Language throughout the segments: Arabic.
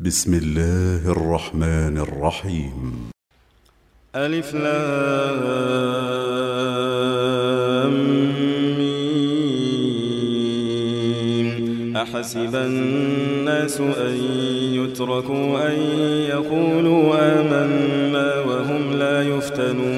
بسم الله الرحمن الرحيم ألف لام أحسب الناس أن يتركوا أن يقولوا آمنا وهم لا يفتنون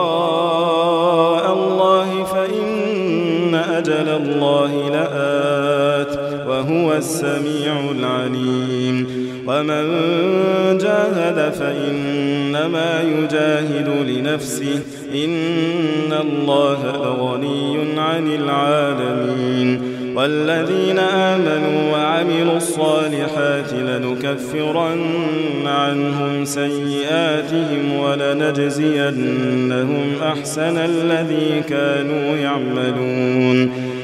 الله لآت وهو السميع العليم. ومن جاهد فإنما يجاهد لنفسه. إن الله لغني عن العالمين. والذين آمنوا وعملوا الصالحات لنكفرن عنهم سيئاتهم ولنجزينهم أحسن الذي كانوا يعملون.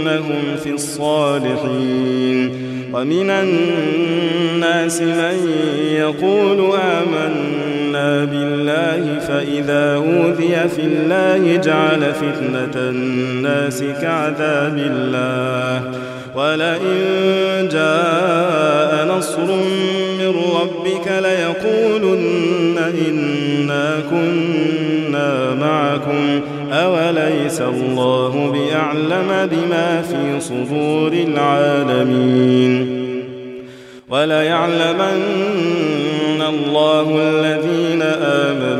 لندخلنهم في الصالحين. ومن الناس من يقول آمنا بالله فإذا أوذي في الله جعل فتنة الناس كعذاب الله. ولئن جاء نصر من ربك ليقولن إنا كنا معكم. أوليس الله بأعلم بما في صدور العالمين. وليعلمن الله الذين آمنوا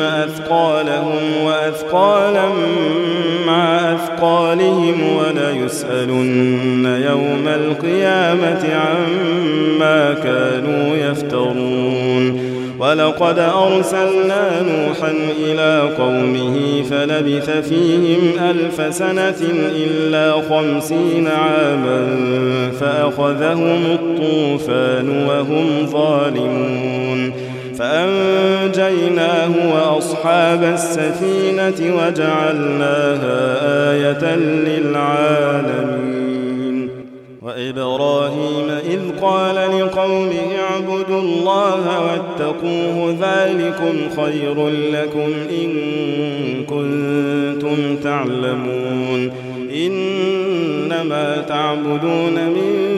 أثقالهم وأثقالا مع أثقالهم وليسألن يوم القيامة عما كانوا يفترون ولقد أرسلنا نوحا إلى قومه فلبث فيهم ألف سنة إلا خمسين عاما فأخذهم الطوفان وهم ظالمون فأنجيناه وأصحاب السفينة وجعلناها آية للعالمين. وإبراهيم إذ قال لقومه اعبدوا الله واتقوه ذلكم خير لكم إن كنتم تعلمون. إنما تعبدون من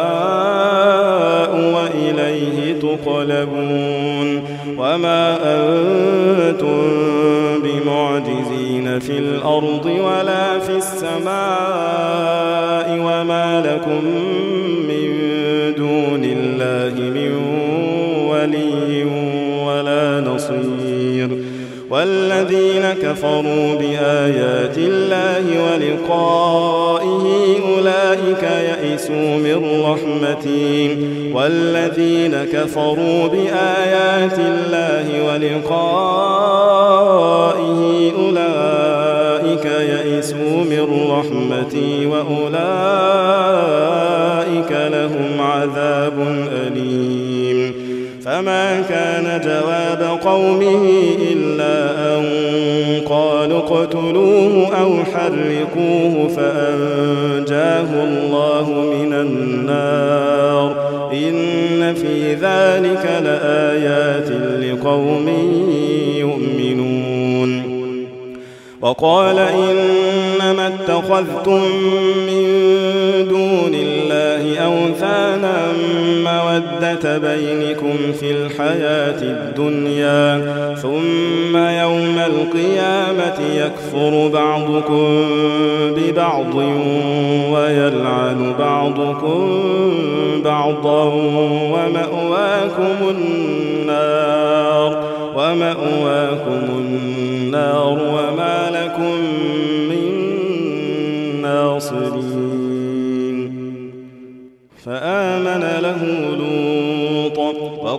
تقلبون وما أنتم بمعجزين في الأرض ولا في السماء وما لكم والذين كفروا بآيات الله ولقائه أولئك يئسوا من رحمتي والذين كفروا بآيات الله ولقائه أولئك يئسوا من رحمتي وأولئك لهم عذاب أليم. فما كان جواب قومه إلا أن قالوا اقتلوه أو حرقوه فأنجاه الله من النار. إن في ذلك لآيات لقوم يؤمنون. وقال إنما اتخذتم من دون الله أوثانا مودة بينكم في الحياة الدنيا ثم يوم القيامة يكفر بعضكم ببعض ويلعن بعضكم بعضا ومأواكم النار ومأواكم النار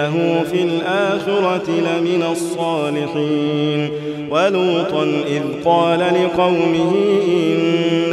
وإنه في الآخرة لمن الصالحين ولوطا إذ قال لقومه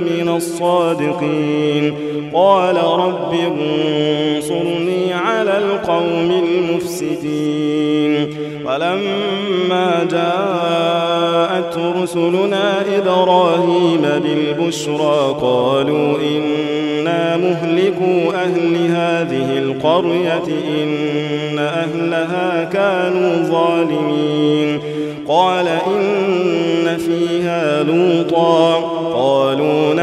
من الصادقين. قال رب انصرني على القوم المفسدين. ولما جاءت رسلنا إبراهيم بالبشرى قالوا إنا مهلكوا أهل هذه القرية إن أهلها كانوا ظالمين. قال إن فيها لوطا.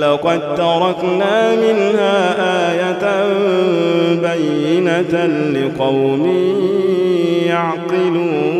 ولقد تركنا منها آية بينة لقوم يعقلون.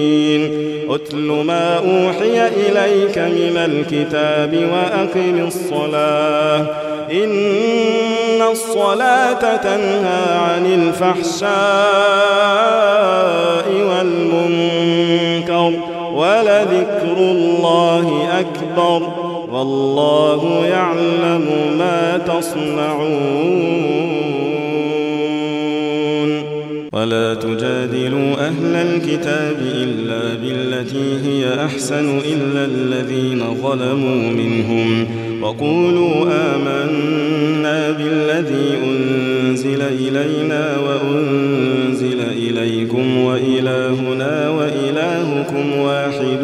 أتل ما أوحي إليك من الكتاب وأقم الصلاة. إن الصلاة تنهى عن الفحشاء والمنكر ولذكر الله أكبر. والله يعلم ما تصنعون. ولا تجادلوا أهل الكتاب إلا بالتي هي أحسن إلا الذين ظلموا منهم وقولوا آمنا بالذي أنزل إلينا وأنزل إليكم وإلهنا وإلهكم واحد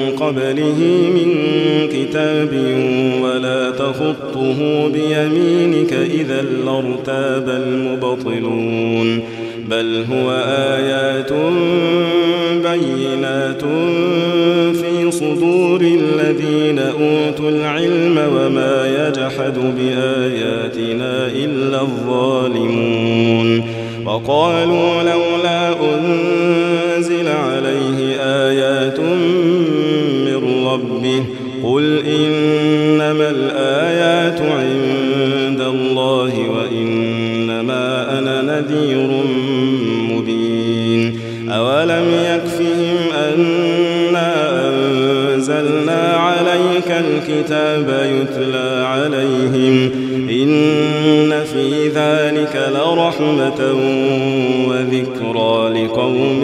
قبله من كتاب ولا تخطه بيمينك إذا لارتاب المبطلون بل هو آيات بينات في صدور الذين أوتوا العلم وما يجحد بآياتنا إلا الظالمون وقالوا لولا أنزل عليه قل إنما الآيات عند الله وإنما أنا نذير مبين أولم يكفهم أنا أنزلنا عليك الكتاب يتلى عليهم إن في ذلك لرحمة وذكرى لقوم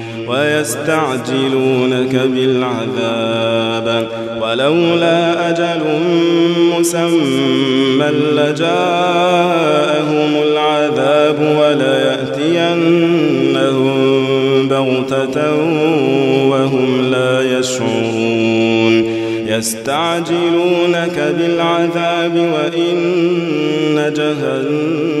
ويستعجلونك بالعذاب. ولولا أجل مسمى لجاءهم العذاب وليأتينهم بغتة وهم لا يشعرون. يستعجلونك بالعذاب وإن جهنم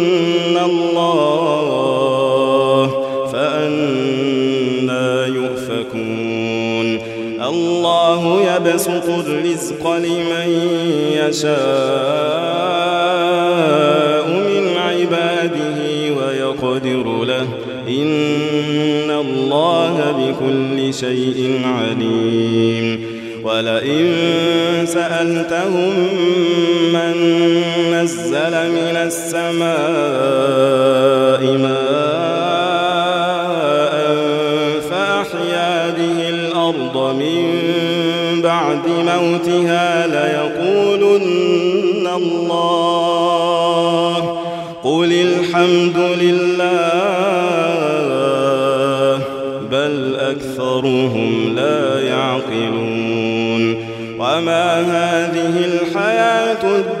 الله فأنا يؤفكون. الله يبسط الرزق لمن يشاء من عباده ويقدر له. إن الله بكل شيء عليم. ولئن سألتهم من نزل من السماء ماء فأحيا به الأرض من بعد موتها ليقولن الله قل الحمد لله بل أكثرهم لا يعقلون وما هذه الحياة الدنيا